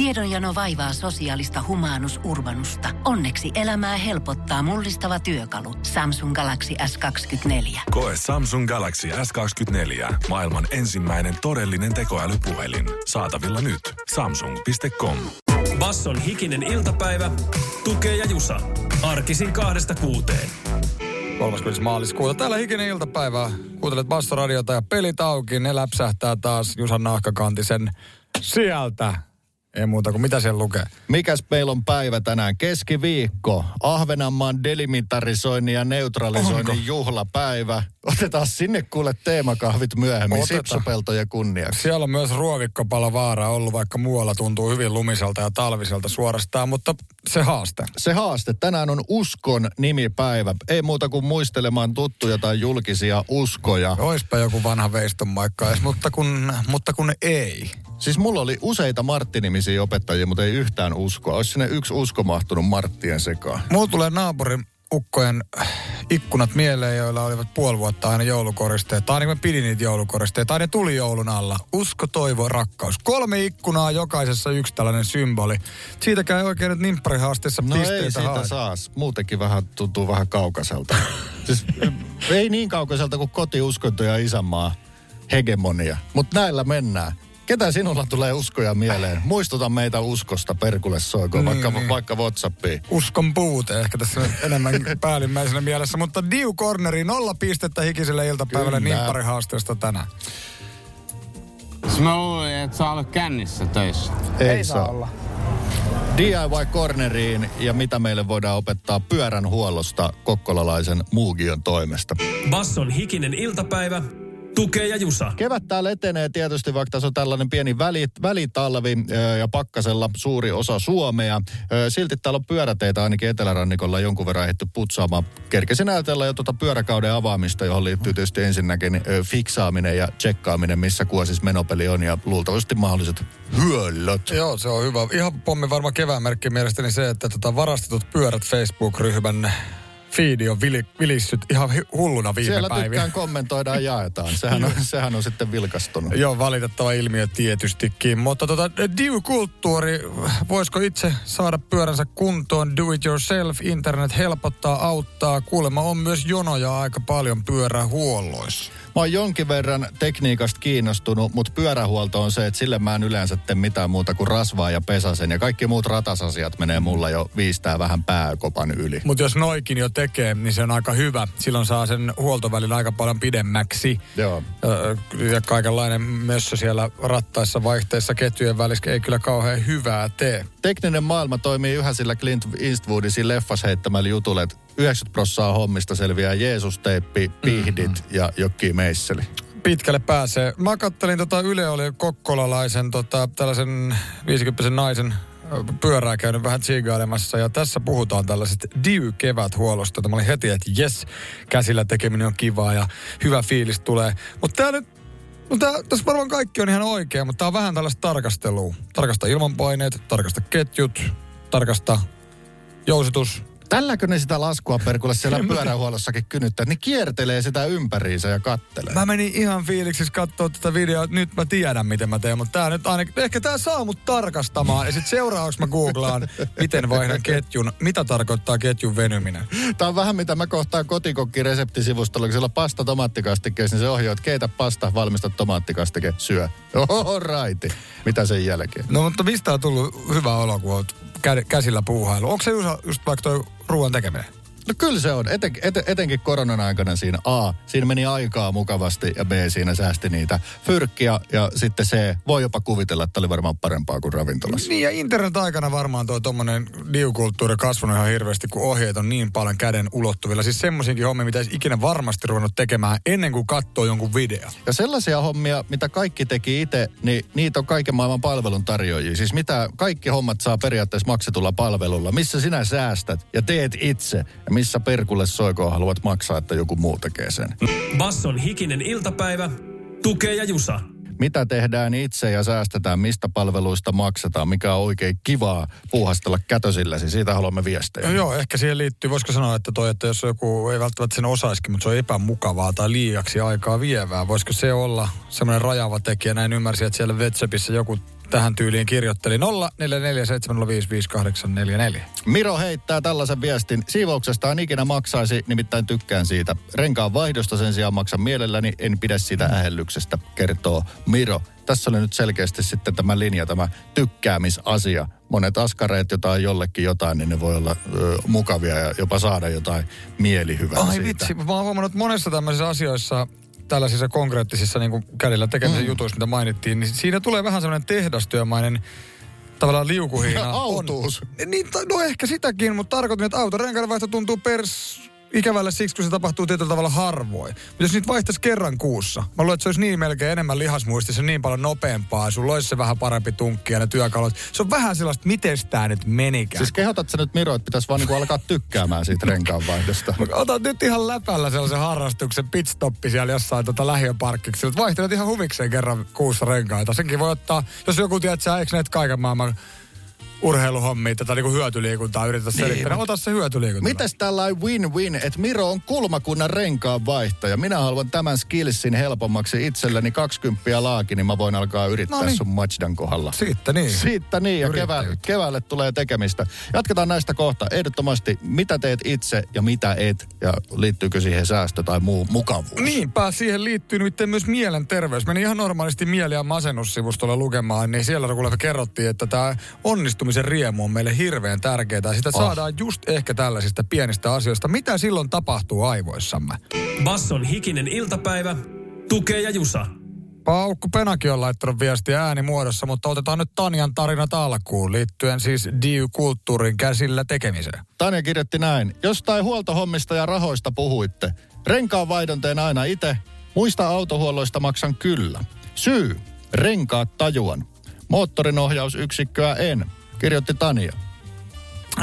Tiedonjano vaivaa sosiaalista humanus urbanusta. Onneksi elämää helpottaa mullistava työkalu. Samsung Galaxy S24. Koe Samsung Galaxy S24. Maailman ensimmäinen todellinen tekoälypuhelin. Saatavilla nyt. Samsung.com. Basson hikinen iltapäivä, tukee ja jusa. Arkisin kahdesta kuuteen. 30. maaliskuuta. Täällä hikinen iltapäivä. Kuuntelet Bassoradiota ja pelit auki. Ne läpsähtää taas Jusan Nahkakantisen sieltä. Ei muuta kuin mitä siellä lukee. Mikäs meillä on päivä tänään? Keskiviikko. Ahvenanmaan delimilitarisoinnin ja neutralisoinnin Onko? juhlapäivä. Otetaan sinne kuule teemakahvit myöhemmin Otetaan. sipsupeltojen kunniaksi. Siellä on myös ruovikkopalovaara ollut, vaikka muualla tuntuu hyvin lumiselta ja talviselta suorastaan, mutta se haaste. Se haaste. Tänään on uskon nimipäivä. Ei muuta kuin muistelemaan tuttuja tai julkisia uskoja. Oispa joku vanha veistonmaikka edes, mutta kun, mutta kun ei. Siis mulla oli useita Martti-nimisiä opettajia, mutta ei yhtään uskoa. Olisi sinne yksi usko mahtunut Marttien sekaan. Mulla tulee naapurin ukkojen äh, ikkunat mieleen, joilla olivat puoli vuotta aina joulukoristeet. Tai ainakin mä pidin niitä joulukoristeet. Tai ne tuli joulun alla. Usko, toivo, rakkaus. Kolme ikkunaa, jokaisessa yksi tällainen symboli. Siitäkään ei oikein nyt nimpparihaasteessa No pisteitä ei siitä saas. Muutenkin vähän tuntuu vähän kaukaiselta. siis, ei niin kaukaiselta kuin kotiuskonto ja isänmaa hegemonia. Mutta näillä mennään. Ketä sinulla tulee uskoja mieleen? Muistuta meitä uskosta, Perkulle soiko, Niin, vaikka, niin. vaikka Whatsappiin. Uskon puute ehkä tässä enemmän päällimmäisenä mielessä. Mutta Diu Corneri, nolla pistettä hikiselle iltapäivälle Kyllä. nimpparihaasteesta tänään. Siis mä luulin, että sä olet kännissä töissä. Ei, saa olla. DIY Corneriin ja mitä meille voidaan opettaa pyöränhuollosta kokkolalaisen Muugion toimesta. Basson hikinen iltapäivä, tukee ja jusa. Kevät täällä etenee tietysti, vaikka tässä on tällainen pieni väli, välitalvi ö, ja pakkasella suuri osa Suomea. Ö, Silti täällä on pyöräteitä ainakin etelärannikolla jonkun verran ehditty putsaamaan. Kerkesin ajatella jo tuota pyöräkauden avaamista, johon liittyy tietysti ensinnäkin ö, fiksaaminen ja tsekkaaminen, missä kuosis menopeli on ja luultavasti mahdolliset hyöllöt. Joo, se on hyvä. Ihan pommi varma kevään merkki mielestäni se, että tota varastetut pyörät Facebook-ryhmän feedi on vili, vilissyt ihan hulluna viime Siellä päivinä. tykkään kommentoida ja jaetaan. Sehän on, sehän on sitten vilkastunut. Joo, valitettava ilmiö tietystikin. Mutta tota, diu-kulttuuri, voisiko itse saada pyöränsä kuntoon? Do it yourself, internet helpottaa, auttaa. Kuulemma on myös jonoja aika paljon pyörähuolloissa. Mä oon jonkin verran tekniikasta kiinnostunut, mutta pyörähuolto on se, että sille mä en yleensä tee mitään muuta kuin rasvaa ja pesasen. Ja kaikki muut ratasasiat menee mulla jo viistää vähän pääkopan yli. Mutta jos noikin jo tekee, niin se on aika hyvä. Silloin saa sen huoltovälin aika paljon pidemmäksi. Joo. Ja kaikenlainen mössö siellä rattaissa, vaihteissa, ketjujen välissä ei kyllä kauhean hyvää tee. Tekninen maailma toimii yhä sillä Clint Eastwoodin leffas heittämällä jutulle, että 90 prossaa hommista selviää Jeesus-teippi, pihdit mm-hmm. ja jokki meisseli. pitkälle pääsee. Mä kattelin tota Yle oli kokkolalaisen tota, tällaisen 50 naisen pyörää käynyt vähän tsiigailemassa ja tässä puhutaan tällaisesta diy-keväthuollosta. Mä olin heti, että jes, käsillä tekeminen on kivaa ja hyvä fiilis tulee. Mutta tää nyt, no tää, tässä varmaan kaikki on ihan oikein, mutta tää on vähän tällaista tarkastelua. Tarkasta ilmanpaineet, tarkasta ketjut, tarkasta jousitus, Tälläkö ne sitä laskua perkulle siellä pyörähuollossakin kynyttää? Ne kiertelee sitä ympäriinsä ja kattelee. Mä menin ihan fiiliksissä katsoa tätä videoa, että nyt mä tiedän, miten mä teen, mutta tää nyt ainakin, ehkä tää saa mut tarkastamaan. Ja sit seuraavaksi mä googlaan, miten vaihdan ketjun, mitä tarkoittaa ketjun venyminen. Tämä on vähän mitä mä kohtaan kotikokki reseptisivustolla, kun siellä on pasta tomaattikastikkeessa, niin se ohjaa, että keitä pasta, valmista tomaattikastike, syö. Oho, raiti. Mitä sen jälkeen? No mutta mistä on tullut hyvä olo, kun oot käsillä puuhailu? Onko se just, just vaikka toi ruoan tekeminen? No kyllä se on. Eten, eten, etenkin koronan aikana siinä A, siinä meni aikaa mukavasti ja B, siinä säästi niitä fyrkkiä ja sitten C, voi jopa kuvitella, että oli varmaan parempaa kuin ravintolassa. Niin ja internet-aikana varmaan toi tommonen diukulttuuri kasvanut ihan hirveästi, kun ohjeet on niin paljon käden ulottuvilla. Siis semmoisiinkin hommia, mitä ei ikinä varmasti ruvennut tekemään ennen kuin katsoo jonkun video. Ja sellaisia hommia, mitä kaikki teki itse, niin niitä on kaiken maailman palvelun tarjoajia. Siis mitä kaikki hommat saa periaatteessa maksetulla palvelulla. Missä sinä säästät ja teet itse ja missä perkulle soikoon haluat maksaa, että joku muu tekee sen. Basson hikinen iltapäivä, tukee ja jusa. Mitä tehdään itse ja säästetään, mistä palveluista maksetaan, mikä on oikein kivaa puuhastella kätösilläsi. Siitä haluamme viestejä. No joo, ehkä siihen liittyy, voisiko sanoa, että toi, että jos joku ei välttämättä sen osaisikin, mutta se on epämukavaa tai liiaksi aikaa vievää. Voisiko se olla semmoinen rajaava tekijä? Näin ymmärsin, että siellä Whatsapissa joku tähän tyyliin kirjoitteli 0447055844. Miro heittää tällaisen viestin. Siivouksesta en ikinä maksaisi, nimittäin tykkään siitä. Renkaan vaihdosta sen sijaan maksan mielelläni, en pidä sitä ähellyksestä, kertoo Miro. Tässä oli nyt selkeästi sitten tämä linja, tämä tykkäämisasia. Monet askareet jotain jollekin jotain, niin ne voi olla ö, mukavia ja jopa saada jotain mielihyvää Ai siitä. vitsi, mä oon huomannut, että monessa tämmöisissä asioissa, tällaisissa konkreettisissa niin kuin kädellä tekemisen mm. jutuissa, mitä mainittiin, niin siinä tulee vähän semmoinen tehdastyömainen tavallaan liukuhiina. Autuus. On. Niin, no ehkä sitäkin, mutta tarkoitin, että autorenkaiden vaihto tuntuu pers ikävälle siksi, kun se tapahtuu tietyllä tavalla harvoin. Mutta jos niitä vaihtaisi kerran kuussa, mä luulen, että se olisi niin melkein enemmän lihasmuistissa, niin paljon nopeampaa, ja sulla olisi se vähän parempi tunkki ja ne työkalut. Se on vähän sellaista, miten tää nyt menikään. Siis kehotat sä nyt Miro, että pitäisi vaan niinku alkaa tykkäämään siitä renkaanvaihdosta. Otat nyt ihan läpällä sellaisen harrastuksen pitstoppi siellä jossain tota lähiöparkkiksi. Vaihtelet ihan huvikseen kerran kuussa renkaita. Senkin voi ottaa, jos joku sä eikö näet kaiken maailman urheiluhommia, tätä niinku hyötyliikuntaa yritä selittää. Niin. Ota se hyötyliikunta. Mites tällainen win-win, että Miro on kulmakunnan renkaan vaihtaja. Minä haluan tämän skillsin helpommaksi itselleni 20 laaki, niin mä voin alkaa yrittää No niin. sun Majdan kohdalla. Siitä niin. Siitä niin, ja kevää, Yrittäjyyttä. keväälle tulee tekemistä. Jatketaan näistä kohta. Ehdottomasti, mitä teet itse ja mitä et, ja liittyykö siihen säästö tai muu mukavuus. Niinpä, siihen liittyy nyt myös mielenterveys. Meni ihan normaalisti mieli- ja masennussivustolle lukemaan, niin siellä kuule kerrottiin, että tämä onnistumisen riemu on meille hirveän tärkeää. Ja Sitä Oh. saadaan just ehkä tällaisista pienistä asioista. Mitä silloin tapahtuu aivoissamme? Basson hikinen iltapäivä, tukee ja jusa. Paukku Penakin on laittanut viestiä äänimuodossa, mutta otetaan nyt Tanjan tarinat alkuun liittyen siis DIY-kulttuurin käsillä tekemiseen. Tanja kirjoitti näin. Jostain huoltohommista ja rahoista puhuitte. Renkaan vaihdon teen aina itse. Muista autohuolloista maksan kyllä. Syy. Renkaat tajuan. Moottorin ohjausyksikköä en. Kirjoitti Tania.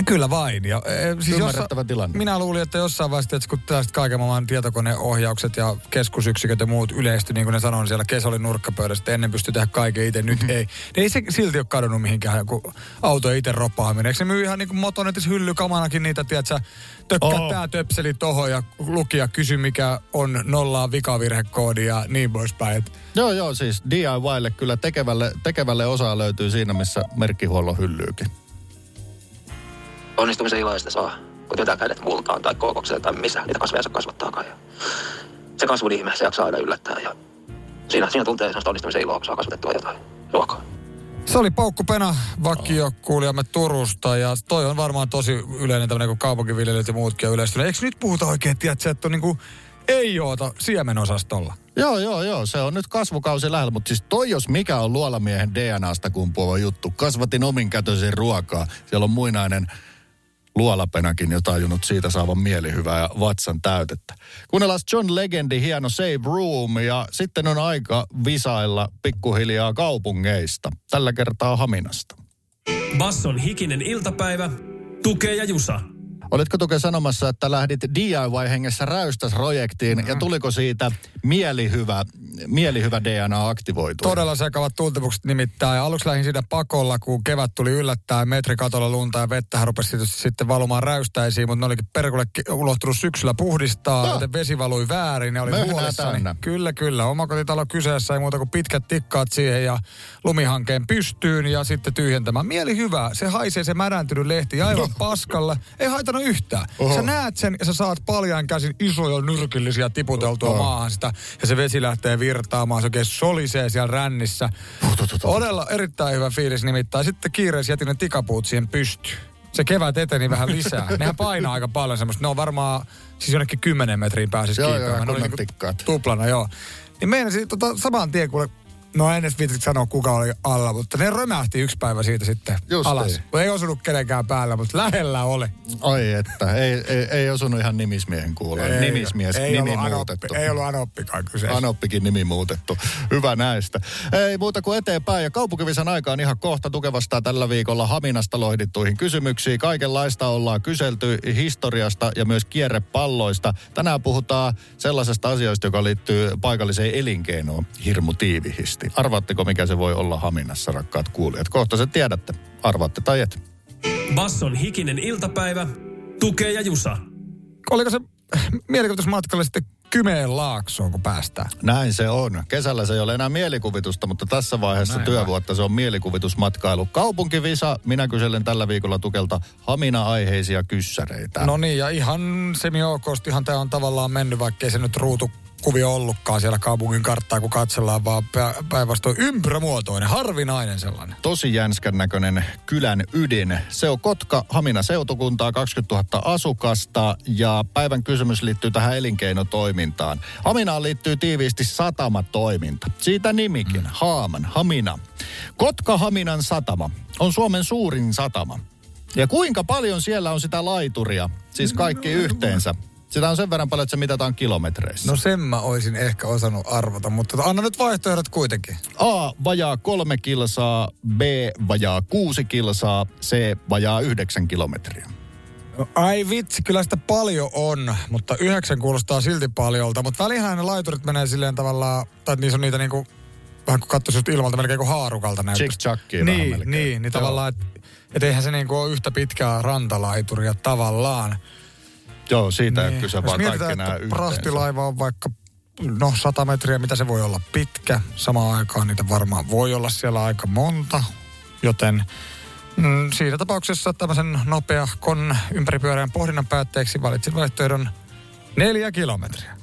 Kyllä vain. Ja, e, siis Ymmärrettävä tilanne. Minä luulin, että jossain vaiheessa, että kun tästä kaiken maailman tietokoneohjaukset ja keskusyksiköt ja muut yleistyi, niin kuin ne sanoin siellä kesäolin nurkkapöydässä, että ennen pystyi tehdä kaiken itse, nyt Mhm. ei. Niin ei se silti ole kadonnut mihinkään, kun auto itse ropaaminen. Eikö se myy ihan niin kuin motonetissä hyllykamanakin niitä, tiedätkö, tökkää Oo. tää töpseli tohon ja lukija kysy, mikä on nollaa vikavirhekoodi ja niin poispäin. Joo, joo, siis DIYlle kyllä tekevälle, tekevälle osaa löytyy siinä, missä merkkihuollon hyllyykin. Onnistumisen iloa sitä saa, kun työtä kädet multaan tai kookokseen tai missä niitä kasveja se kasvattaakaan. Ja se kasvun ihme, se jaksaa aina yllättää ja siinä, siinä tuntee sellaista onnistumisen iloa, kun saa kasvatettua jotain ruokaa. Se oli Paukku Pena, vakio kuulijamme Turusta ja toi on varmaan tosi yleinen tämmöinen, kun kaupunkiviljelijät ja muutkin on yleistynyt. Eikö nyt puhuta oikein, tiedätkö, että on niinku ei oota siemenosastolla? Joo, joo, joo. Se on nyt kasvukausi lähellä, mutta siis toi jos mikä on luolamiehen DNAsta kumpuava juttu. Kasvatin ominkätöisen ruokaa. Siellä on muinainen luolapenakin jo tajunnut siitä saavan mielihyvää ja vatsan täytettä. Kuunnellaan John Legendi, hieno Save Room ja sitten on aika visailla pikkuhiljaa kaupungeista. Tällä kertaa Haminasta. Basson hikinen iltapäivä, tukee ja jusa. Olitko Tuke sanomassa, että lähdit DIY-hengessä räystäsprojektiin ja tuliko siitä mielihyvä, mielihyvä DNA aktivoitua? Todella sekavat tuntemukset nimittäin. Aluksi lähdin siitä pakolla, kun kevät tuli yllättäen metrikatolla lunta ja vettä rupesi sitten valumaan räystäisiin, mutta ne olikin perkulle ulohtunut syksyllä puhdistaa, Joo. joten vesi valui väärin ja oli huolissani. Kyllä, kyllä. Omakotitalo kyseessä, ei muuta kuin pitkät tikkaat siihen ja lumihankeen pystyyn ja sitten tyhjentämään. Mieli hyvä. Se haisee se märäntynyt lehti aivan paskalle. Ei haitannut yhtään. Oho. Sä näet sen ja sä saat paljain käsin isoja nyrkillisiä tiputeltua Oho. maahan sitä ja se vesi lähtee virtaamaan. Se oikein solisee siellä rännissä. Todella erittäin hyvä fiilis nimittäin. Sitten kiireessä jätin ne tikapuut siihen pystyyn. Se kevät eteni vähän lisää. Nehän painaa aika paljon semmoista. Ne on varmaan, siis jonnekin 10 metriin pääsisi Joo, joo, kiipeämään. Ne oli niinku. Tuplana, joo. Niin meinasin tota, saman tien, kuule, no en edes viitsi sanoa kuka oli alla, mutta ne römähti yksi päivä siitä sitten Just alas. Kun Ei osunut kenenkään päällä, mutta lähellä oli. Ai että, ei, ei, ei osunut ihan nimismiehen kuuloon. Nimismies, ei nimi ollut muutettu. Anoppi, ei ollut Anoppikaan kyseessä. Anoppikin nimi muutettu. Hyvä näistä. Ei muuta kuin eteenpäin. Ja kaupunkivisan aikaan ihan kohta tukevastaa tällä viikolla Haminasta lohdittuihin kysymyksiin. Kaikenlaista ollaan kyselty historiasta ja myös kierrepalloista. Tänään puhutaan sellaisesta asioista, joka liittyy paikalliseen elinkeinoon hirmu tiivihisti. Arvaatteko, mikä se voi olla Haminassa, rakkaat kuulijat? Kohta se tiedätte. Arvaatte tai et. Basson hikinen iltapäivä, tukee ja jusa. Oliko se mielikuvitusmatkalla sitten Kymeen laaksoon, kun päästään. Näin se on. Kesällä se ei ole enää mielikuvitusta, mutta tässä vaiheessa Näin työvuotta se on mielikuvitusmatkailu. Kaupunkivisa, minä kyselen tällä viikolla tukelta hamina-aiheisia kyssäreitä. No niin, ja ihan semi-okostihan tämä on tavallaan mennyt, vaikkei se nyt ruutu kuvio ollutkaan siellä kaupungin karttaa, kun katsellaan, vaan pä- päinvastoin ympyrämuotoinen, harvinainen sellainen. Tosi jänskän näköinen kylän ydin. Se on Kotka, Hamina seutukuntaa, 20 000 asukasta ja päivän kysymys liittyy tähän elinkeinotoimintaan. Haminaan liittyy tiiviisti satamatoiminta. Siitä nimikin, mm. Haaman, Hamina. Kotka Haminan satama on Suomen suurin satama. Ja kuinka paljon siellä on sitä laituria, siis kaikki yhteensä? Sitä on sen verran paljon, että se mitataan kilometreissä. No sen mä oisin ehkä osannut arvata, mutta tota, anna nyt vaihtoehdot kuitenkin. A vajaa kolme kilsaa, B vajaa kuusi kilsaa, C vajaa yhdeksän kilometriä. No, ai vitsi, kyllä sitä paljon on, mutta yhdeksän kuulostaa silti paljolta. Mutta välihän ne laiturit menee silleen tavallaan, tai niissä on niitä niinku, vähän kuin katsoisi just ilmalta melkein kuin haarukalta. Chick-chackia vähän niin, melkein. niin, niin tavallaan, että et eihän se niinku ole yhtä pitkää rantalaituria tavallaan. Joo, siitä ei Niin. kyse, Jos vaan kaikki nämä yhteensä. prahtilaiva on vaikka no 100 metriä, mitä se voi olla pitkä. Samaan aikaan niitä varmaan voi olla siellä aika monta, joten mm, siinä tapauksessa tämmöisen nopeahkon ympäripyöreän pohdinnan päätteeksi valitsin vaihtoehdon neljä kilometriä.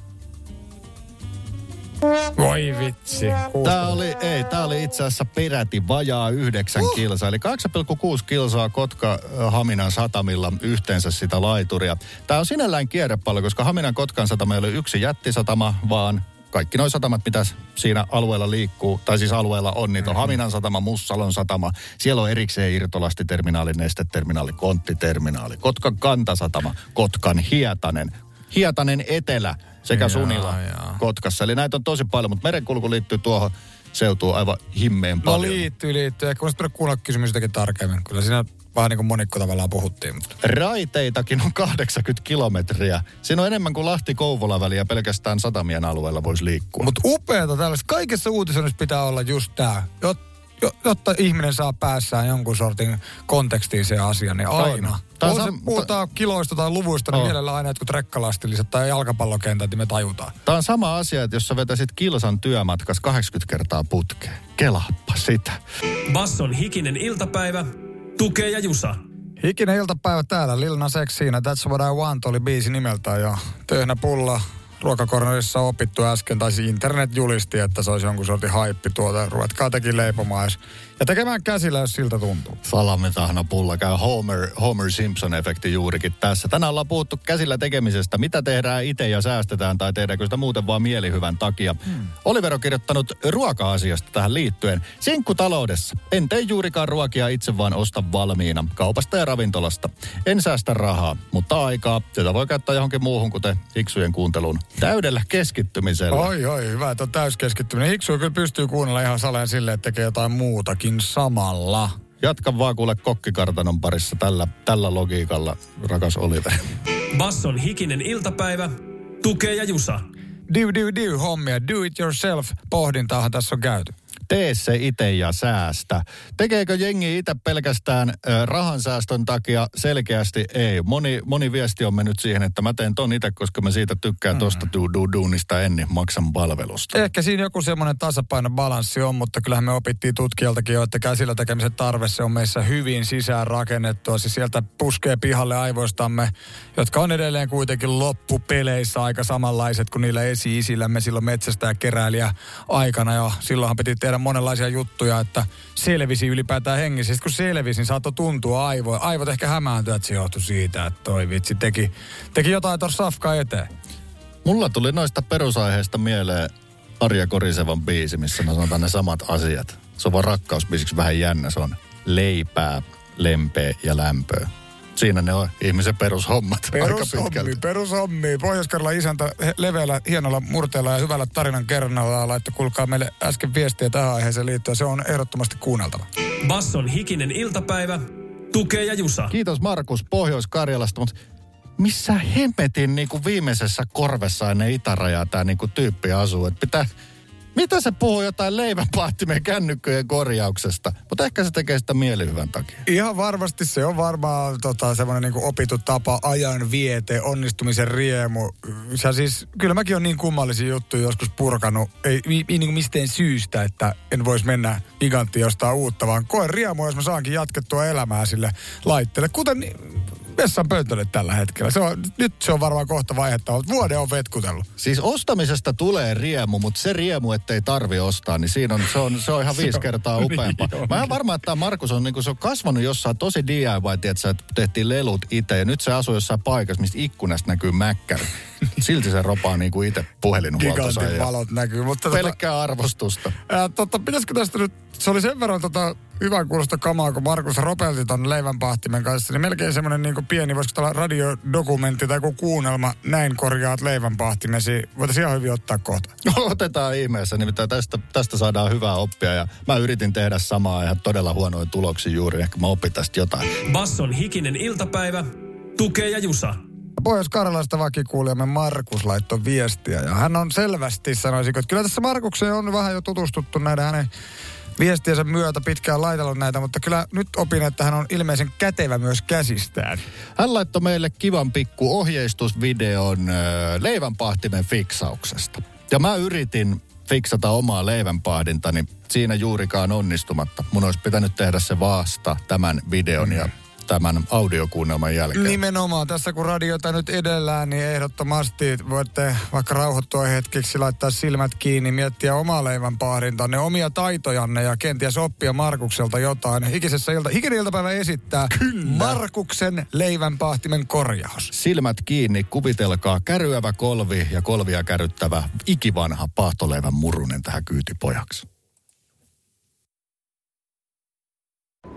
Voi vitsi. Tämä oli, ei, tää oli itse asiassa peräti vajaa yhdeksän uh. kilsaa, eli 8,6 kilsaa Kotka ö, Haminan satamilla yhteensä sitä laituria. Tämä on sinällään kierrepallo, koska Haminan Kotkan satama ei ole yksi jättisatama, vaan kaikki nuo satamat, mitä siinä alueella liikkuu, tai siis alueella on, niitä on Haminan satama, Mussalon satama. Siellä on erikseen irtolastiterminaali, nesteterminaali, konttiterminaali, Kotkan kantasatama, Kotkan Hietanen, Hietanen Etelä sekä Jaa, Sunila jaa. Kotkassa. Eli näitä on tosi paljon, mutta merenkulku liittyy tuohon seutuun aivan himmeen No paljon. liittyy, liittyy. Ehkä voisi kuulla kysymystäkin tarkemmin. Kyllä siinä vähän niin kuin monikko tavallaan puhuttiin. Mutta. Raiteitakin on 80 kilometriä. Siinä on enemmän kuin Lahti-Kouvola väliä pelkästään satamien alueella voisi liikkua. Mutta upeata tällaista. Kaikessa uutisoinnissa pitää olla just tämä. Jotta ihminen saa päässään jonkun sortin kontekstiin se asia, niin aina. Tää on se, sam- puhutaan kiloista tai luvuista, niin On. mielellään aina jotkut rekkalastilliset tai jalkapallokentät, niin me tajutaan. Tämä on sama asia, että jos sä vetäisit kilsan työmatkas 80 kertaa putkeen. Kelaappa sitä. Basson hikinen iltapäivä, tukee ja jusa. Hikinen iltapäivä täällä, Lil Nas X siinä, That's What I Want oli biisi nimeltään ja Töhnä pulla ruokakornerissa opittu äsken, tai siis internet julisti, että se olisi jonkun sortin haippi tuota, ruvetkaa tekin leipomaan ja tekemään käsillä, jos siltä tuntuu. Salamitahna pulla käy Homer, Homer Simpson-efekti juurikin tässä. Tänään ollaan puhuttu käsillä tekemisestä. Mitä tehdään itse ja säästetään tai tehdäänkö sitä muuten vaan mielihyvän takia. Hmm. Oliver on kirjoittanut ruoka-asiasta tähän liittyen. Sinkkutaloudessa. En tee juurikaan ruokia itse vaan osta valmiina kaupasta ja ravintolasta. En säästä rahaa, mutta aikaa, jota voi käyttää johonkin muuhun, kuten hiksujen kuunteluun. Täydellä keskittymisellä. Oi, oi, hyvä, että on täyskeskittyminen. Hiksu kyllä pystyy kuunnella ihan saleen silleen, että tekee jotain muutakin samalla. Jatka vaan kuule kokkikartanon parissa tällä, tällä logiikalla, rakas Oliver. Basson hikinen iltapäivä, tukee ja jusa. Diu, diu, diu hommia, do it yourself pohdintaahan tässä on käyty. Tee se itse ja säästä. Tekeekö jengi itse pelkästään ö, rahan säästön takia? Selkeästi ei. Moni, moni viesti on mennyt siihen, että mä teen ton itse, koska mä siitä tykkään tosta du, du, duunista ennen maksan palvelusta. Ehkä siinä joku semmoinen tasapaino balanssi on, mutta kyllähän me opittiin tutkijaltakin jo, että käsillä tekemisen tarve se on meissä hyvin sisään rakennettua. Se sieltä puskee pihalle aivoistamme, jotka on edelleen kuitenkin loppupeleissä aika samanlaiset kuin niillä esi-isillämme silloin metsästä ja keräilijä aikana. Ja silloinhan piti tehdä monenlaisia juttuja, että selvisi ylipäätään hengissä. Sitten kun selvisi, niin saattoi tuntua aivoja. Aivot ehkä hämääntyä, että se johtui siitä, että toi vitsi teki, teki jotain tuossa safkaa eteen. Mulla tuli noista perusaiheista mieleen Arja Korisevan biisi, missä sanotaan ne samat asiat. Se on vaan rakkausbiisiksi vähän jännä. Se on leipää, lempeä ja lämpöä. Siinä ne on ihmisen perushommat aika Perushommi, pitkälti. perushommi. pohjois isäntä leveällä, hienolla murteella ja hyvällä tarinan kerronnalla laittoi kuulkaa meille äsken viestiä tähän aiheeseen liittyen. Se on ehdottomasti kuunneltava. Basson hikinen iltapäivä, tukee ja jusa. Kiitos Markus Pohjois-Karjalasta, mutta missä hemmetin niin kuin viimeisessä korvessa ennen itärajaa tämä niin kuin tyyppi asuu? Että pitää, Mitä se puhuu jotain leivänpaahtimien kännykköjen korjauksesta? Mutta ehkä se tekee sitä mielihyvän takia. Ihan varmasti se on varmaan tota, semmoinen niin opittu tapa, ajan viete, onnistumisen riemu. Ja siis kyllä mäkin on niin kummallisia juttuja joskus purkanut. Ei, ei niin kuin mistään syystä, että en voisi mennä giganttiin jostain uutta, vaan koen riemua, jos mä saankin jatkettua elämää sille laitteelle. Kuten vessan pöntölle tällä hetkellä. Se on, nyt se on varmaan kohta vaihetta, mutta vuoden on vetkutellut. Siis ostamisesta tulee riemu, mutta se riemu, ettei tarvi ostaa, niin siinä on, se on, se on ihan viisi kertaa upeampaa. Niin. Mä en varmaan, että tämä Markus on, niin se on kasvanut jossain tosi DIY, tiedätkö, että tehtiin lelut itse. Ja nyt se asuu jossain paikassa, mistä ikkunasta näkyy mäkkäri. Silti se ropaa niin kuin itse puhelinhuoltonsa. Gigantin valot näkyy. Mutta tota, Pelkkää arvostusta. ää, tota, pitäisikö tästä nyt, se oli sen verran tota, hyvän kuulosta kamaa, kun Markus ropelti ton leivänpahtimen kanssa, niin melkein semmoinen niin pieni, voisiko olla radiodokumentti tai joku kuunnelma, näin korjaat leivänpahtimesi. Voitaisiin ihan hyvin ottaa kohta. Otetaan ihmeessä, nimittäin tästä, tästä saadaan hyvää oppia. Ja mä yritin tehdä samaa ihan todella huonoin tuloksia juuri. Ehkä mä opin tästä jotain. Basson hikinen iltapäivä, tukee ja jusa. Pohjois-Karjalasta vakikuulijamme Markus laittoi viestiä ja hän on selvästi, sanoisinko, että kyllä tässä Markukseen on vähän jo tutustuttu näiden hänen viestiensä myötä pitkään laitellut näitä, mutta kyllä nyt opin, että hän on ilmeisen kätevä myös käsistään. Hän laittoi meille kivan pikku ohjeistusvideon äh, leivänpahtimen fiksauksesta. Ja mä yritin fiksata omaa leivänpahdintani siinä juurikaan onnistumatta. Mun olisi pitänyt tehdä se vasta tämän videon ja tämän audiokuunnelman jälkeen. Nimenomaan, tässä kun radiota nyt edellään, niin ehdottomasti voitte vaikka rauhoittua hetkeksi, laittaa silmät kiinni, miettiä omaa leivän pahdintanne, omia taitojanne ja kenties oppia Markukselta jotain. Hikisessä ilta, hikinen iltapäivä esittää Kyllä. Markuksen leivänpahtimen korjaus. Silmät kiinni, kuvitelkaa käryävä kolvi ja kolvia käryttävä ikivanha pahtoleivän murunen tähän kyytipojaksi.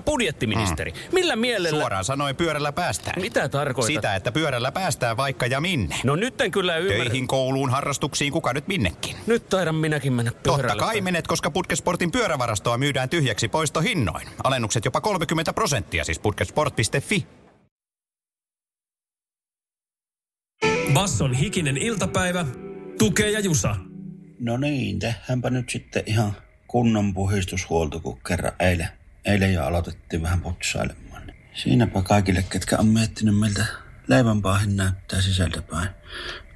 Herra budjettiministeri, millä mielellä... Suoraan sanoen pyörällä päästään. Mitä tarkoitat? Sitä, että pyörällä päästään vaikka ja minne. No nyt en kyllä ymmärrä. Töihin, kouluun, harrastuksiin, kuka nyt minnekin. Nyt taidan minäkin mennä pyörällä. Totta kai menet, koska Putkesportin pyörävarastoa myydään tyhjäksi poistohinnoin. Alennukset jopa 30 prosenttia, siis putkesport.fi. Basson hikinen iltapäivä, tukee ja jusa. No niin, tehdäänpä nyt sitten ihan kunnon puhdistushuolto, kun kerran eilen, eilen jo aloitettiin vähän putsailemaan. Siinäpä kaikille, ketkä on miettinyt, miltä leivänpaahin näyttää sisältäpäin.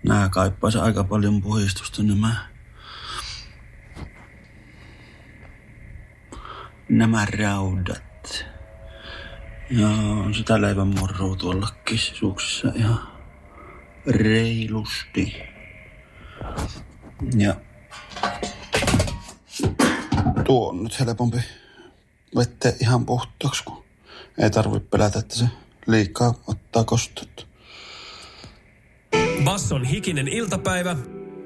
Nää kaipaisi aika paljon puhistusta nämä. Nämä raudat. Ja on sitä leivän murruu tuolla kissisuuksissa ihan reilusti. Ja tuo on nyt helpompi vetää ihan puhtaaksi, kun ei tarvitse pelätä, että se liikaa ottaa kostot. Basson hikinen iltapäivä,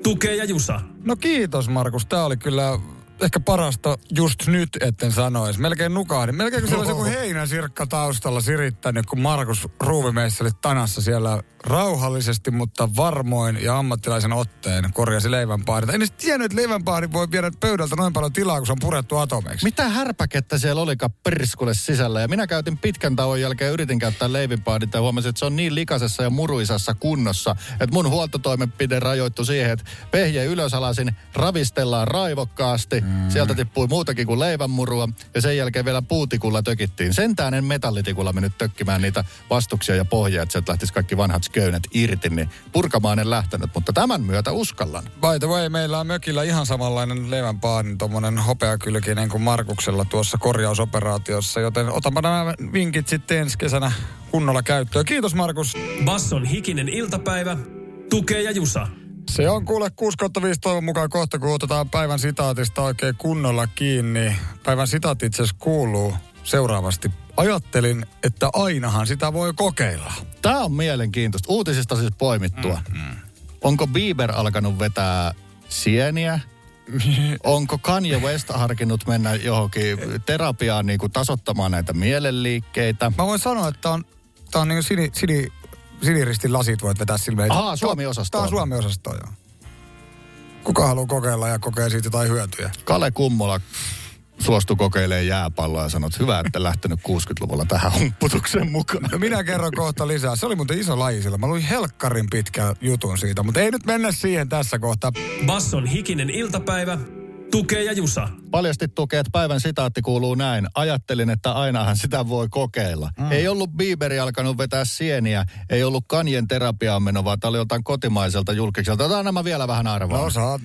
tukee ja jusa. No kiitos Markus, tämä oli kyllä ehkä parasta just nyt, etten sanoisi. Melkein nukahdin. Melkein kun siellä olisi joku heinäsirkka taustalla sirittänyt, kun Markus Ruuvimeissa oli tanassa siellä rauhallisesti, mutta varmoin ja ammattilaisen otteen korjasi leivänpahdinta. En edes tiennyt, että leivänpahdin voi viedä pöydältä noin paljon tilaa, kun se on purettu atomeiksi. Mitä härpäkettä siellä olikaan perskulle sisällä? Ja minä käytin pitkän tauon jälkeen, yritin käyttää leivinpahdinta ja huomasin, että se on niin likaisessa ja muruisassa kunnossa, että mun huoltotoimenpide rajoittui siihen, että pehje ylösalasin ravistellaan raivokkaasti. Mm. Sieltä tippui muutakin kuin leivänmurua ja sen jälkeen vielä puutikulla tökittiin. Sentään en metallitikulla mennyt tökkimään niitä vastuksia ja pohjia, että sieltä lähtisi kaikki vanhat sköynet irti, niin purkamaan en lähtenyt, mutta tämän myötä uskallan. By the way, meillä on mökillä ihan samanlainen leivänpaadin, tommonen hopeakylkinen kuin Markuksella tuossa korjausoperaatiossa, joten otanpa nämä vinkit sitten ensi kesänä kunnolla käyttöön. Kiitos Markus. Basson hikinen iltapäivä, tukee ja jusa. Se on kuule 6 5 toivon mukaan kohta, kun otetaan päivän sitaatista oikein kunnolla kiinni. Päivän sitaatti itse asiassa kuuluu seuraavasti. Ajattelin, että ainahan sitä voi kokeilla. Tämä on mielenkiintoista. Uutisista siis poimittua. Mm-hmm. Onko Bieber alkanut vetää sieniä? Onko Kanye West harkinnut mennä johonkin terapiaan niin kuin tasottamaan näitä mielenliikkeitä? Mä voin sanoa, että on, tää on niin sini, sini, siniristin lasit voit vetää silmeen. Ahaa, Suomi-osastoon. Tää on Suomi-osasto, joo. Kuka haluaa kokeilla ja kokee siitä jotain hyötyjä? Kale Kummola suostui kokeilemaan jääpalloa ja sanoi, että hyvä, että lähtenyt 60-luvulla tähän humpputukseen mukaan. No minä kerron kohta lisää. Se oli muuten iso laji sillä. Mä luin helkkarin pitkän jutun siitä, mutta ei nyt mennä siihen tässä kohtaa. Basson hikinen iltapäivä. Tukee ja Jusa. Paljasti tukee, että päivän sitaatti kuuluu näin. Ajattelin, että ainahan sitä voi kokeilla. Mm. Ei ollut Bieberi alkanut vetää sieniä, ei ollut kanjen terapiaan meno, vaan tämä oli jotain kotimaiselta julkiselta. Otetaan nämä vielä vähän arvoa. No saat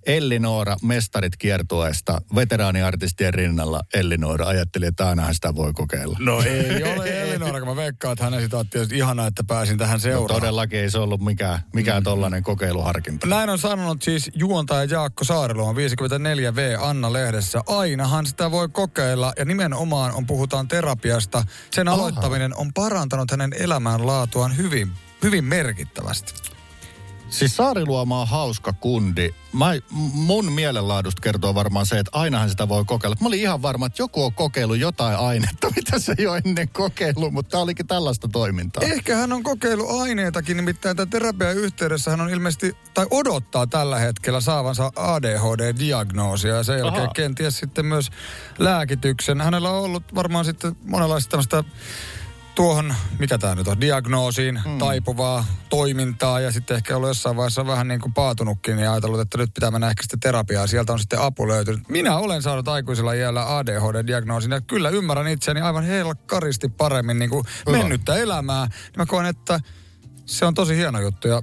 arvata. Elli-Noora Mestarit kiertueesta veteraaniartistien rinnalla. Elli-Noora ajatteli, että ainahan sitä voi kokeilla. No ei ole Elinora, kun mä veikkaan, että hänen sitaatti olisi ihanaa, että pääsin tähän No, seuraan. todellakin ei se ollut mikään, mikään tollainen kokeiluharkinta. Näin on sanonut siis juontaja Jaakko Saariluoma 54V Anna-lehdessä. Ainahan sitä voi kokeilla ja nimenomaan on puhutaan terapiasta. Sen Aha. aloittaminen on parantanut hänen elämänlaatuaan hyvin, hyvin merkittävästi. Siis Saariluoma on hauska kundi. Mä, mun mielenlaadusta kertoo varmaan se, että ainahan sitä voi kokeilla. Mä olin ihan varma, että joku on kokeillut jotain ainetta, mitä se ei ole ennen kokeillut, mutta tää olikin tällaista toimintaa. Ehkä hän on kokeillut aineitakin, nimittäin tämän terapian yhteydessä hän on ilmeisesti, tai odottaa tällä hetkellä saavansa ADHD-diagnoosia ja sen jälkeen Aha. kenties sitten myös lääkityksen. Hänellä on ollut varmaan sitten monenlaista tämmöistä tuohon, mikä tämä nyt on, diagnoosiin hmm. taipuvaa toimintaa ja sitten ehkä ollut jossain vaiheessa vähän niin kuin paatunutkin ja ajatellut, että nyt pitää mennä ehkä sitten terapiaan. Sieltä on sitten apu löytynyt. Minä olen saanut aikuisella iällä ADHD-diagnoosin ja kyllä ymmärrän itseäni aivan helkkaristi paremmin niin kuin Hyvä. mennyttä elämää. Niin mä koen, että se on tosi hieno juttu ja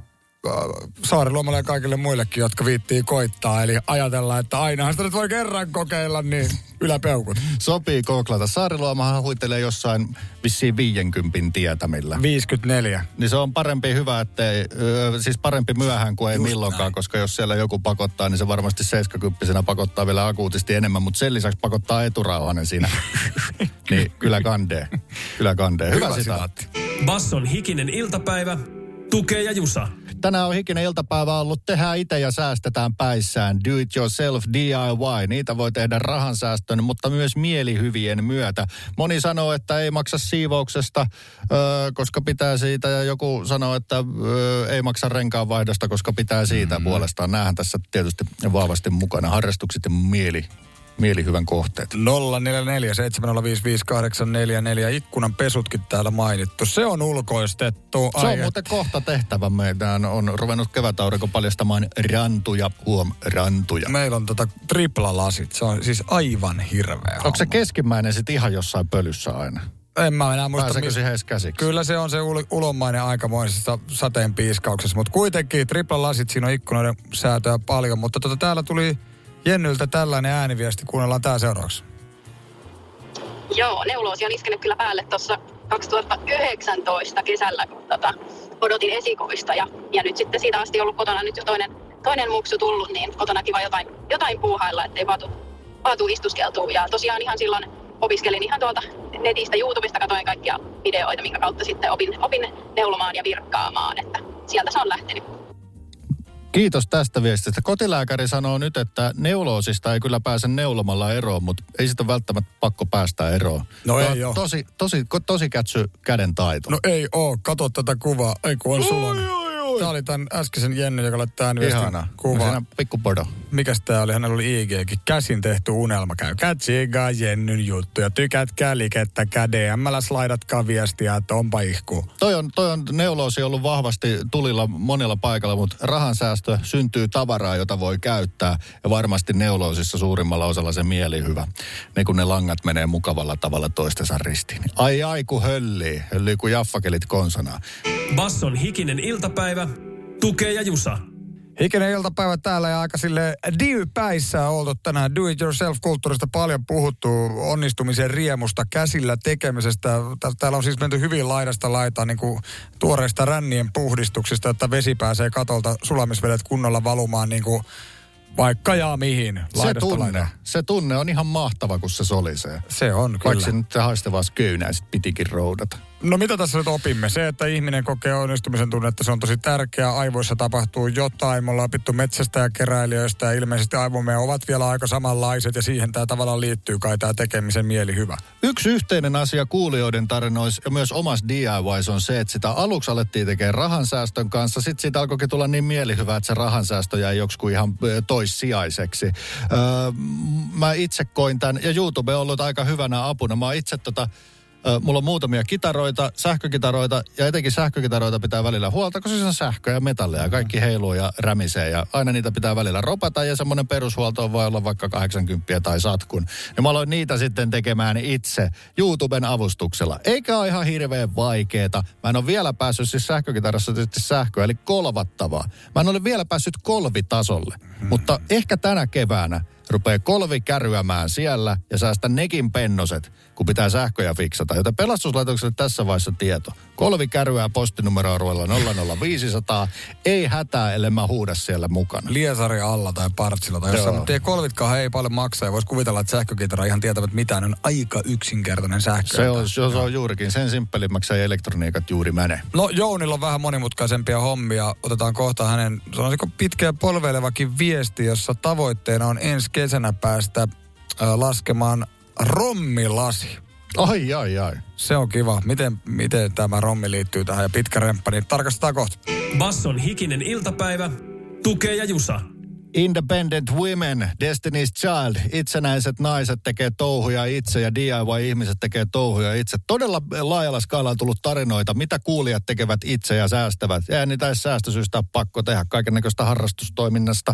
Saariluomalle ja kaikille muillekin, jotka viittii koittaa. Eli ajatellaan, että ainahan sitä nyt voi kerran kokeilla, niin yläpeukut. Sopii koklata. Saariluomahan huitelee jossain vissiin 50 tietämillä. 54. Niin se on parempi hyvä, ettei, ö, siis parempi myöhään kuin ei Just milloinkaan, näin. koska jos siellä joku pakottaa, niin se varmasti 70 pakottaa vielä akuutisti enemmän, mutta sen lisäksi pakottaa eturauhanen siinä. niin kyllä kandee. Kyllä kandee. Hyvä, Hyvä sitaatti. Basson hikinen iltapäivä. Tukee ja Jusa. Tänään on hikinen iltapäivä ollut Tehdään itse ja säästetään päissään. Do it yourself DIY. Niitä voi tehdä rahansäästön, mutta myös mielihyvien myötä. Moni sanoo, että ei maksa siivouksesta, koska pitää siitä. Ja joku sanoo, että ei maksa renkaanvaihdosta, koska pitää siitä mm. puolestaan. Näähän tässä tietysti vahvasti mukana. Harrastukset ja mieli, mielihyvän kohteet. 044 705 5844. Ikkunan pesutkin täällä mainittu. Se on ulkoistettu. Se on Ai, muuten kohta tehtävä. Meidän on ruvennut kevätaurinko paljastamaan rantuja, huom, rantuja. Meillä on tota triplalasit. Se on siis aivan hirveä Onko se keskimmäinen sitten ihan jossain pölyssä aina? En mä enää muista. Pääseekö siihen edes käsiksi? Kyllä se on se ul- ulomainen aikamoisessa sateen piiskauksessa, mutta kuitenkin triplalasit, siinä on ikkunoiden säätöä paljon, mutta tota, täällä tuli Jennyltä tällainen ääniviesti, kuunnellaan tää seuraavaksi. Joo, neuloosi on iskenyt kyllä päälle tuossa 2019 kesällä, kun tota, odotin esikoista ja, ja nyt sitten siitä asti ollut kotona nyt jo toinen, toinen muksu tullut, niin kotona kiva jotain, jotain puuhailla, ettei vaatu, vaatu istuskeltua. Ja tosiaan ihan silloin opiskelin ihan tuolta netistä, YouTubesta, katsoin kaikkia videoita, minkä kautta sitten opin, opin neulomaan ja virkkaamaan, että sieltä se on lähtenyt. Kiitos tästä viestistä. Kotilääkäri sanoo nyt, että neuloosista ei kyllä pääse neulomalla eroon, mutta ei sitä välttämättä pakko päästä eroon. No Tämä ei oo. Tosi, tosi, tosi kätsy käden taito. No ei oo, kato tätä kuvaa, ei kun on sulon. Tää oli tämän äskeisen Jenny, joka laittoi ääniviestin Ihana. kuva. Pikku podo. Mikäs tää oli? Hänellä oli IGkin. Käsin tehty unelma käy. Tsiigaa Jennyn juttu ja tykätkää, likettäkää, DMllä slaidatkaa viestiä, että onpa ihku. Toi on, toi on neuloosi ollut vahvasti tulilla monella paikalla, mutta rahansäästö syntyy tavaraa, jota voi käyttää. Ja varmasti neuloosissa suurimmalla osalla se mielihyvä. Ne kun ne langat menee mukavalla tavalla toistensa ristiin. Ai ai kun höllii. Höllii kuin jaffakelit konsonaa. Basson hikinen iltapäivä. Tukee ja Jusa. Hikinen iltapäivä täällä ja aika sille diy-päissä oltu tänään. Do it yourself-kulttuurista paljon puhuttu, onnistumisen riemusta, käsillä tekemisestä. Tää- Täällä on siis menty hyvin laidasta laitaan niin kuin tuoreista rännien puhdistuksista, että vesi pääsee katolta sulamisvedet kunnolla valumaan niin kuin vaikka ja mihin. Se tunne, se tunne on ihan mahtava, kun se solisee. Se on Vaikka kyllä. se nyt haistavaa sköynää sit pitikin roudata. No mitä tässä nyt opimme? Se, että ihminen kokee onnistumisen tunnetta, se on tosi tärkeää. Aivoissa tapahtuu jotain. Me ollaan opittu metsästä ja keräilijöistä ja ilmeisesti aivomme ovat vielä aika samanlaiset ja siihen tämä tavallaan liittyy kai tämä tekemisen mieli hyvä. Yksi yhteinen asia kuulijoiden tarinoissa ja myös omassa DIYs on se, että sitä aluksi alettiin tekemään rahansäästön kanssa. Sitten siitä alkoikin tulla niin mielihyvä, että se rahansäästö jäi joksikin ihan toissijaiseksi. Öö, mä itse koin tämän, ja YouTube on ollut aika hyvänä apuna. Mä itse tota, Mulla on muutamia kitaroita, sähkökitaroita ja etenkin sähkökitaroita pitää välillä huolta, koska se on sähköä ja metalleja. ja Kaikki heiluu ja rämisee ja aina niitä pitää välillä ropata ja semmoinen perushuolto voi olla vaikka 80 tai satkun. Ja mä aloin niitä sitten tekemään itse YouTuben avustuksella. Eikä ole ihan hirveän vaikeeta. Mä en ole vielä päässyt siis sähkökitarassa tietysti sähköä, eli kolvattavaa. Mä en ole vielä päässyt kolvitasolle. Hmm. Mutta ehkä tänä keväänä rupeaa kolvi kärryämään siellä ja säästä nekin pennoset, kun pitää sähköjä fiksata. Joten pelastuslaitokselle tässä vaiheessa tieto. Kolvi kärryää postinumeroarueella 00500. Ei hätää, ellei mä huuda siellä mukana. Liesari alla tai Partsilla tai jossain, mutta kolvitkaan ei paljon maksaa. Ja voisi kuvitella, että sähkökitara ihan tietävät mitään. On aika yksinkertainen sähkö. Se on, se on juurikin. Sen simppelimmäksi ei elektroniikat juuri mene. No Jounilla on vähän monimutkaisempia hommia. Otetaan kohta hänen, sanoisiko pitkä polveilevakin viesti, jossa tavoitteena on ensi kesänä päästä laskemaan rommilasi. Ai, ai, ai. Se on kiva. Miten, miten tämä rommi liittyy tähän ja pitkä remppa, niin tarkastetaan kohta. Basson hikinen iltapäivä. Tukee ja Jusa. Independent Women, Destiny's Child, itsenäiset naiset tekee touhuja itse ja DIY-ihmiset tekee touhuja itse. Todella laajalla skaalalla on tullut tarinoita, mitä kuulijat tekevät itse ja säästävät. Ja niitä ei säästösyystä pakko tehdä kaikennäköistä harrastustoiminnasta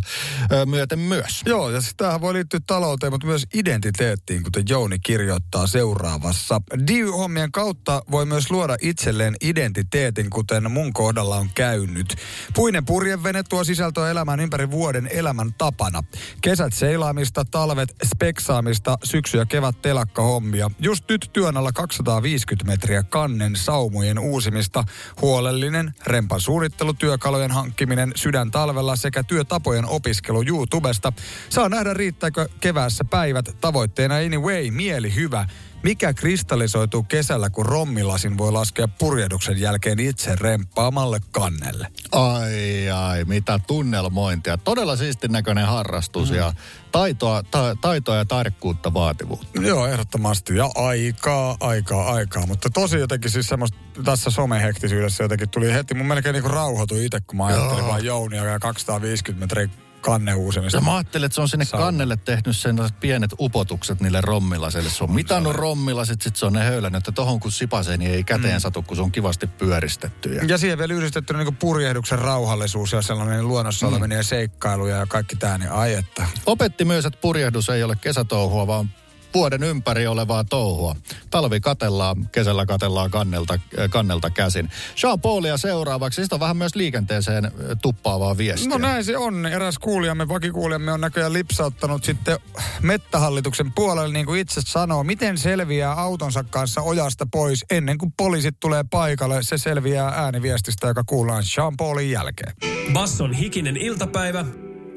ö, myöten myös. Joo, ja siis tämähän voi liittyä talouteen, mutta myös identiteettiin, kuten Jouni kirjoittaa seuraavassa. DIY-hommien kautta voi myös luoda itselleen identiteetin, kuten mun kohdalla on käynyt. Puinen purjevene tuo sisältöä elämään ympäri vuoden elämän tapana. Kesät seilaamista, talvet speksaamista, syksy- ja kevät telakkahommia. Just nyt työn alla 250 metriä kannen saumojen uusimista, huolellinen rempan suunnittelu, työkalujen hankkiminen sydän talvella sekä työtapojen opiskelu YouTubesta. Saa nähdä riittääkö keväässä päivät. Tavoitteena anyway, mieli hyvä. Mikä kristallisoituu kesällä, kun rommilasin voi laskea purjehduksen jälkeen itse remppaamalle kannelle? Ai ai, mitä tunnelmointia. Todella siistin näköinen harrastus mm. ja taitoa, ta, taitoa ja tarkkuutta vaativuutta. Joo, ehdottomasti. Ja aikaa, aikaa, aikaa. Mutta tosi jotenkin siis semmoista tässä somehektisyydessä jotenkin tuli heti, mun melkein niinku rauhoitui itse, kun mä ajattelin Joo. vaan Jounia ja 250 metriä kannen uusimista. Ja mä ajattelin, että se on sinne Sauma. kannelle tehnyt sen pienet upotukset niille rommilasille. Se on mitannut rommilasit, sit se on ne höylännyt, että tohon kun sipasee, niin ei käteen Mm. satu, kun se on kivasti pyöristetty. Ja... Ja siihen vielä yhdistetty niinku purjehduksen rauhallisuus ja sellainen luonnossa Mm. oleminen ja seikkailu ja kaikki tää, niin ai että. Opetti myös, että purjehdus ei ole kesätouhua, vaan vuoden ympäri olevaa touhua. Talvi katellaan, kesällä katellaan kannelta, äh, kannelta käsin. Jean Paulia seuraavaksi. Sitten on vähän myös liikenteeseen äh, tuppaavaa viestiä. No näin se on. Eräs kuulijamme, vakikuulijamme on näköjään lipsauttanut sitten mettähallituksen puolelle, niin kuin itse sanoo. Miten selviää autonsa kanssa ojasta pois ennen kuin poliisit tulee paikalle? Se selviää ääniviestistä, joka kuullaan Jean Paulin jälkeen. Basson hikinen iltapäivä.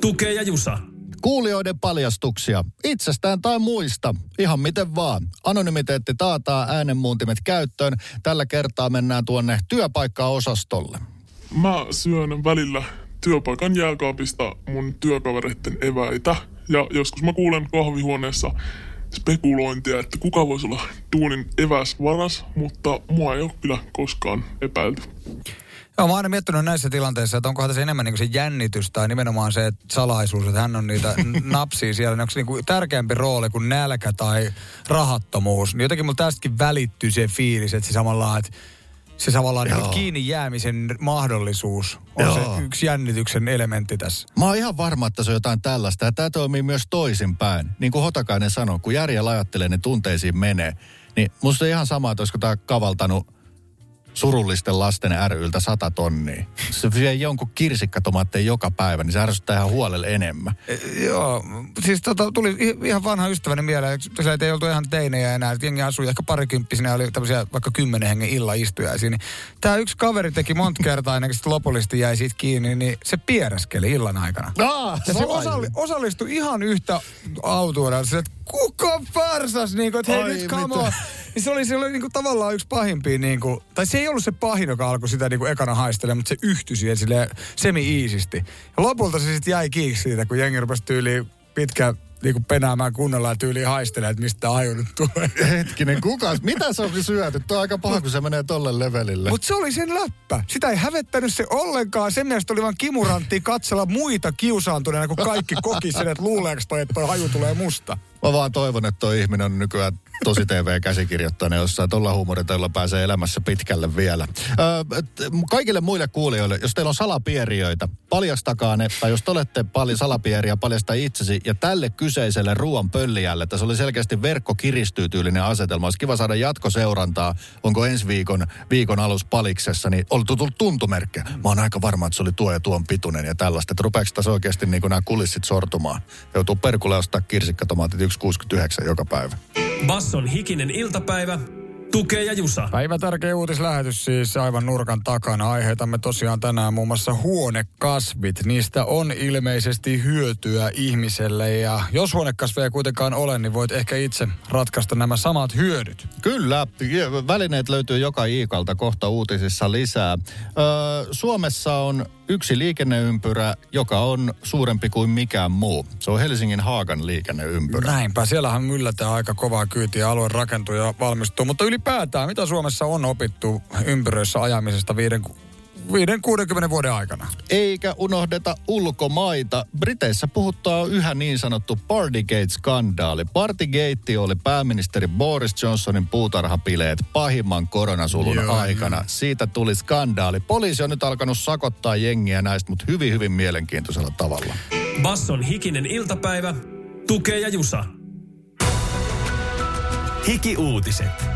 Tukee ja Jusa. Kuulijoiden paljastuksia. Itsestään tai muista. Ihan miten vaan. Anonymiteetti taataa äänenmuuntimet käyttöön. Tällä kertaa mennään tuonne työpaikkaosastolle. Mä syön välillä työpaikan jääkaapista mun työkavereiden eväitä. Ja joskus mä kuulen kahvihuoneessa spekulointia, että kuka voisi olla duunin eväsvaras, mutta mua ei ole kyllä koskaan epäilty. Joo, mä oon aina miettinyt näissä tilanteissa, että onkohan tässä enemmän niin se jännitys tai nimenomaan se että salaisuus, että hän on niitä napsia siellä. Niin onko se niin kuin tärkeämpi rooli kuin nälkä tai rahattomuus? Niin jotenkin mulla tästäkin välittyy se fiilis, että se samalla, että se tavallaan niin kiinni jäämisen mahdollisuus on Joo. se yksi jännityksen elementti tässä. Mä oon ihan varma, että se on jotain tällaista. Ja tämä toimii myös toisinpäin. Niin kuin Hotakainen sanoi, kun järjellä ajattelee, ne tunteisiin menee. Niin musta on ihan sama, että olisiko tämä kavaltanut surullisten lasten ryltä sata tonnia. Se vie jonkun kirsikkatomaatteen joka päivä, niin se ärsyttää ihan huolelle enemmän. E, joo, siis tota, tuli ihan vanha ystäväni mieleen, se ei oltu ihan teinejä enää, että jengi asui ehkä parikymppisinä oli tämmöisiä vaikka kymmenen hengen illaistujaisia, niin tämä yksi kaveri teki monta kertaa ennen kuin sitten lopullisesti jäi siitä kiinni, niin se piereskeli illan aikana. Aa, ja se osalli, osallistui ihan yhtä autuudella, se, että kuka farsas, niin kuin, että hei Ai, nyt come. Niin se oli, se oli niinku tavallaan yksi pahimpia, niinku, tai se ei ollut se pahin, joka alkoi sitä niinku ekana haistelemaan, mutta se yhtyi siihen silleen semi-iisisti. Ja lopulta se sitten jäi kiinni siitä, kun jengi rupesi tyyliin pitkä niinku penäämään kunnolla ja tyyliin haistelee, että mistä aju nyt tulee. Hetkinen, kuka? Mitä se on syöty? Tuo on aika paha, kun se menee tolle levelille. Mutta se oli sen läppä. Sitä ei hävettänyt se ollenkaan. Sen mielestä oli vaan kimurantti katsella muita kiusaantuneena, kun kaikki koki sen, että luuleeko toi, että toi haju tulee musta. Mä vaan toivon, että toi ihminen on nykyään tosi TV-käsikirjoittajana jossain tuolla huumoriteilla pääsee elämässä pitkälle vielä. Öö, kaikille muille kuulijoille, jos teillä on salapieriöitä, paljastakaa ne, tai jos te olette paljon salapieriä, paljasta itsesi, ja tälle kyseiselle ruoan pölliälle, se oli selkeästi verkko kiristyy tyylinen asetelma. Olisi kiva saada jatkoseurantaa, onko ensi viikon, viikon alus paliksessa, niin oli tullut tuntumerkkejä. Mä oon aika varma, että se oli tuo ja tuon pituinen ja tällaista, että rupeeko tässä oikeasti niin nämä kulissit sortumaan. Joutuu perkulle ostaa kirsikkatomaatit 1,69 joka päivä. Basson hikinen iltapäivä. Tukee ja Jusa. Päivä tärkeä uutislähetys siis aivan nurkan takana. Aiheitamme tosiaan tänään muun muassa huonekasvit. Niistä on ilmeisesti hyötyä ihmiselle ja jos huonekasveja ei kuitenkaan ole, niin voit ehkä itse ratkaista nämä samat hyödyt. Kyllä, välineet löytyy joka iikalta kohta uutisissa lisää. Öö, Suomessa on yksi liikenneympyrä, joka on suurempi kuin mikään muu. Se on Helsingin Haagan liikenneympyrä. Näinpä, siellähän myllätään aika kovaa kyytiä, alue rakentuu ja valmistuu. Mutta ylipäätään, mitä Suomessa on opittu ympyröissä ajamisesta viiden 5-60 vuoden aikana. Eikä unohdeta ulkomaita. Briteissä puhuttaa yhä niin sanottu Partygate-skandaali. Partygate oli pääministeri Boris Johnsonin puutarhapileet pahimman koronasulun Joo, aikana. Siitä tuli skandaali. Poliisi on nyt alkanut sakottaa jengiä näistä, mutta hyvin, hyvin mielenkiintoisella tavalla. Basson hikinen iltapäivä. Tukee ja Jusa. Hiki uutiset.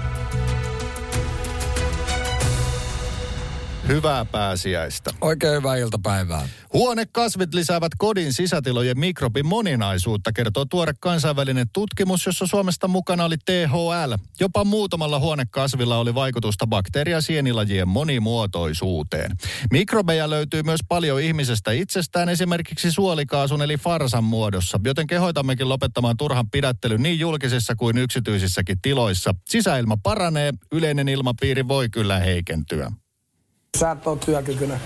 Hyvää pääsiäistä. Oikein hyvää iltapäivää. Huonekasvit lisäävät kodin sisätilojen mikrobin moninaisuutta, kertoo tuore kansainvälinen tutkimus, jossa Suomesta mukana oli THL. Jopa muutamalla huonekasvilla oli vaikutusta bakteeria sienilajien monimuotoisuuteen. Mikrobeja löytyy myös paljon ihmisestä itsestään, esimerkiksi suolikaasun eli farsan muodossa, joten kehoitammekin lopettamaan turhan pidättelyn niin julkisissa kuin yksityisissäkin tiloissa. Sisäilma paranee, yleinen ilmapiiri voi kyllä heikentyä. Sä et ole työkykyinen.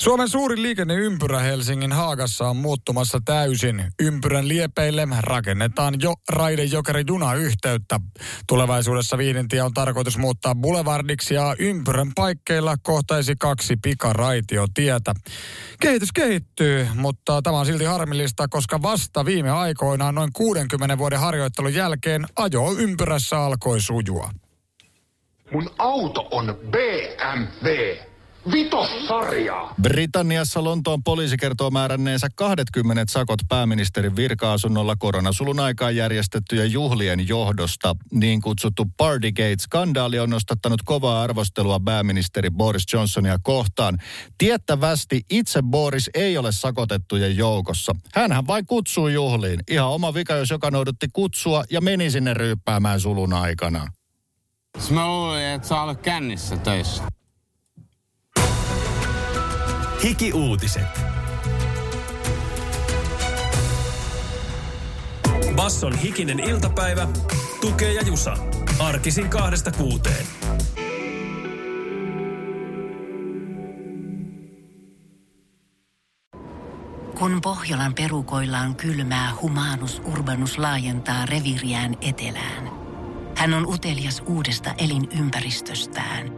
Suomen suurin liikenneympyrä Helsingin Haagassa on muuttumassa täysin. Ympyrän liepeille rakennetaan jo raidejokeri junayhteyttä. Tulevaisuudessa viidentie on tarkoitus muuttaa boulevardiksi ja ympyrän paikkeilla kohtaisi kaksi pikaraitiotietä. Kehitys kehittyy, mutta tämä on silti harmillista, koska vasta viime aikoina noin 60 vuoden harjoittelun jälkeen ajo ympyrässä alkoi sujua. Mun auto on BMW. Vitossarjaa. Britanniassa Lontoon poliisi kertoo määränneensä 20 sakot pääministerin virka-asunnolla koronasulun aikaan järjestettyjen juhlien johdosta. Niin kutsuttu Partygate-skandaali on nostattanut kovaa arvostelua pääministeri Boris Johnsonia kohtaan. Tiettävästi itse Boris ei ole sakotettujen joukossa. Hänhän vain kutsuu juhliin. Ihan oma vika, jos joka noudutti kutsua ja meni sinne ryyppäämään sulun aikana. Mä luulin, että sä olet kännissä töissä. Hiki uutiset. Basson hikinen iltapäivä. Tukee ja Jusa. Arkisin kahdesta kuuteen. Kun Pohjolan perukoillaan kylmää, humanus urbanus laajentaa reviriään etelään. Hän on utelias uudesta elinympäristöstään.